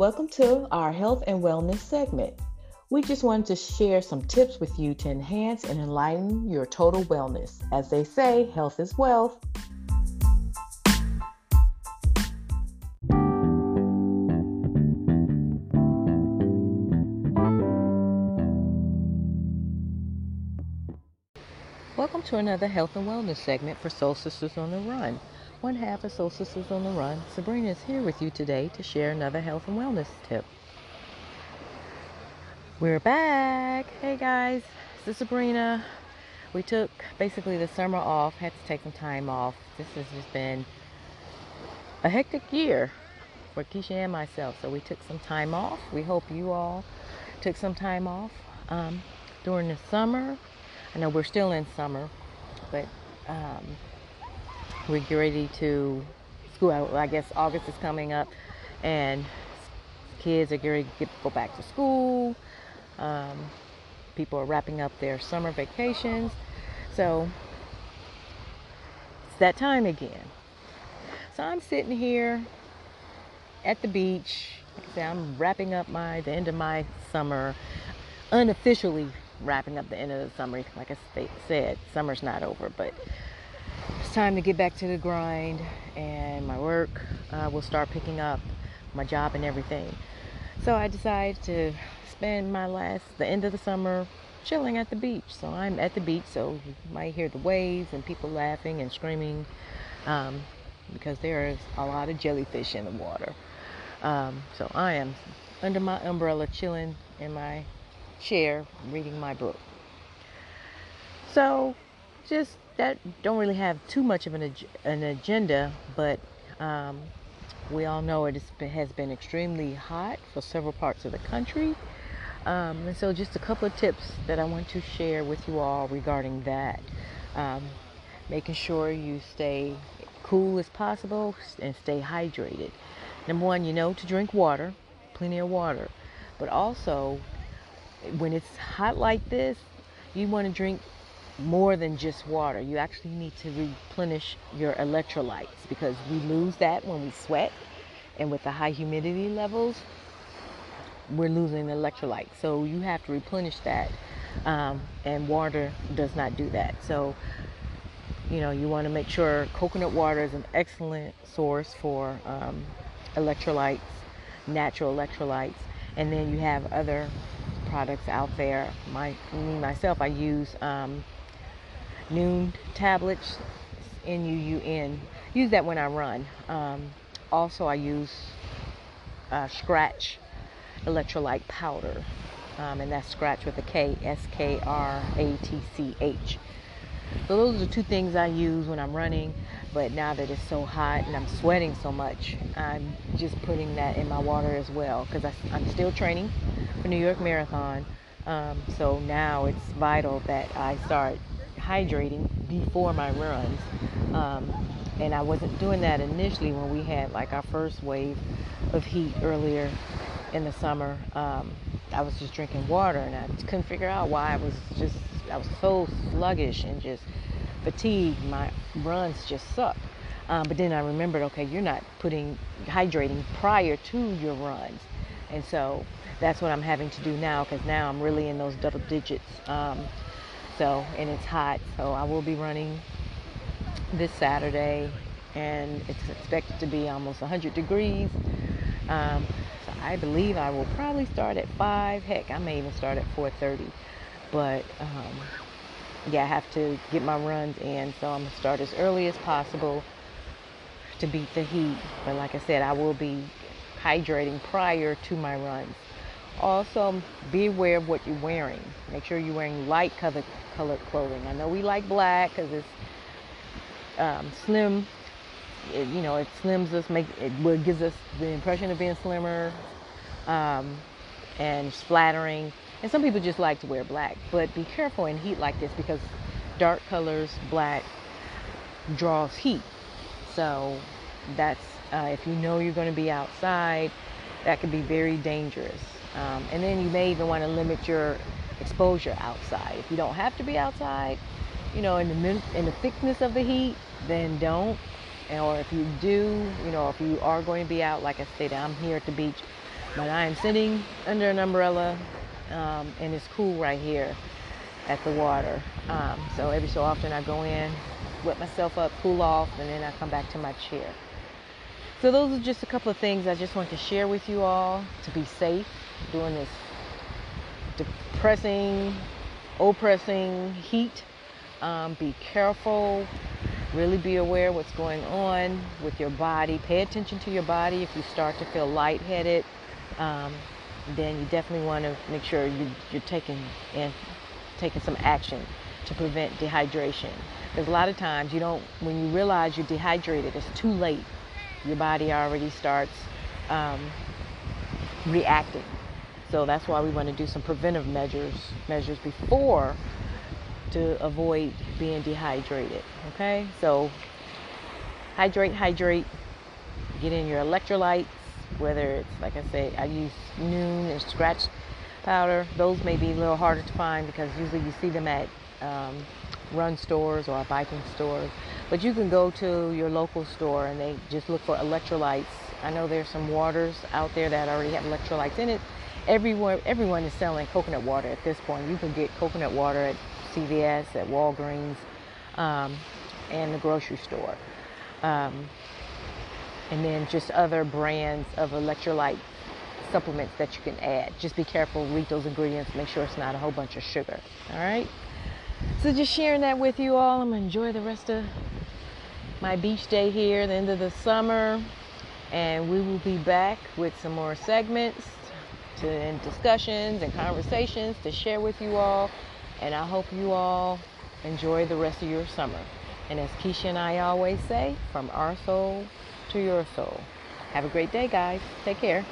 Welcome to our health and wellness segment. We just wanted to share some tips with you to enhance and enlighten your total wellness. As they say, health is wealth. Welcome to another health and wellness segment for Soul Sisters on the Run. One half of Soul Sisters on the Run, Sabrina is here with you today to share another health and wellness tip. We're back. Hey guys, this is Sabrina. We took basically the summer off, had to take some time off. This has just been a hectic year for Keisha and myself, so we took some time off. We hope you all took some time off um, during the summer I know we're still in summer, but um, we're ready to school. I guess August is coming up, and kids are getting to go back to school. Um, people are wrapping up their summer vacations, so it's that time again. So I'm sitting here at the beach. I'm wrapping up my the end of my summer, unofficially wrapping up the end of the summer. Like I said, summer's not over, but it's time to get back to the grind, and my work uh, will start picking up, my job and everything. So I decided to spend my last, the end of the summer, chilling at the beach. So I'm at the beach, so you might hear the waves and people laughing and screaming um, because there is a lot of jellyfish in the water. Um, so I am under my umbrella chilling in my chair reading my book. So, just that don't really have too much of an, ag- an agenda, but um, we all know it has been extremely hot for several parts of the country. Um, and so, just a couple of tips that I want to share with you all regarding that. Um, making sure you stay cool as possible and stay hydrated. Number one, you know to drink water, plenty of water, but also when it's hot like this, you want to drink more than just water. You actually need to replenish your electrolytes because we lose that when we sweat. And with the high humidity levels, we're losing electrolytes. So you have to replenish that. Um, and water does not do that. So, you know, you want to make sure coconut water is an excellent source for um, electrolytes, natural electrolytes. And then you have other products out there. My me myself, I use um, Nuun tablets, N U U N. Use that when I run. Um, also, I use uh, Skratch electrolyte powder, um, and that's Scratch with a K, S K R A T C H. So those are the two things I use when I'm running. But now that it's so hot and I'm sweating so much, I'm just putting that in my water as well because I'm still training for New York Marathon. Um, so now it's vital that I start hydrating before my runs. Um, and I wasn't doing that initially when we had like our first wave of heat earlier in the summer. Um, I was just drinking water and I couldn't figure out why I was just I was so sluggish and just fatigued. My runs just sucked. Um, but then I remembered, okay, you're not putting hydrating prior to your runs, and so that's what I'm having to do now because now I'm really in those double digits. Um, so and it's hot, so I will be running this Saturday, and it's expected to be almost 100 degrees. Um, so I believe I will probably start at five. Heck, I may even start at 4:30. But um, yeah, I have to get my runs in, so I'm gonna start as early as possible to beat the heat. But like I said, I will be hydrating prior to my runs. Also, be aware of what you're wearing. Make sure you're wearing light colored, colored clothing. I know we like black because it's um, slim. It, you know, it slims us, make it gives us the impression of being slimmer, um, and flattering. And some people just like to wear black, but be careful in heat like this because dark colors, black, draws heat. So that's uh, if you know you're going to be outside, that can be very dangerous. Um, and then you may even want to limit your exposure outside. If you don't have to be outside, you know, in the in the thickness of the heat, then don't. And, Or if you do, you know, if you are going to be out, like I stated, I'm here at the beach But I am sitting under an umbrella um, and it's cool right here at the water. Um, so every so often I go in, wet myself up, cool off, and then I come back to my chair. So those are just a couple of things I just want to share with you all to be safe during this depressing, oppressing heat. Um, be careful. Really be aware what's going on with your body. Pay attention to your body. If you start to feel lightheaded, um, then you definitely want to make sure you, you're taking and taking some action to prevent dehydration. Because a lot of times you don't, when you realize you're dehydrated, it's too late your body already starts um, reacting. So that's why we want to do some preventive measures measures before to avoid being dehydrated. Okay, so hydrate, hydrate. Get in your electrolytes. Whether it's like I say, I use Nuun and Skratch powder. Those may be a little harder to find because usually you see them at um, run stores or biking stores. But you can go to your local store and they just look for electrolytes. I know there's some waters out there that already have electrolytes in it. Everyone, everyone is selling coconut water at this point. You can get coconut water at CVS, at Walgreens, um, and the grocery store. Um, and then just other brands of electrolyte supplements that you can add. Just be careful, read those ingredients, make sure it's not a whole bunch of sugar. All right? So just sharing that with you all. I'm gonna enjoy the rest of my beach day here, the end of the summer, and we will be back with some more segments to, and discussions and conversations to share with you all. And I hope you all enjoy the rest of your summer. And as Keisha and I always say, from our soul to your soul. Have a great day, guys. Take care.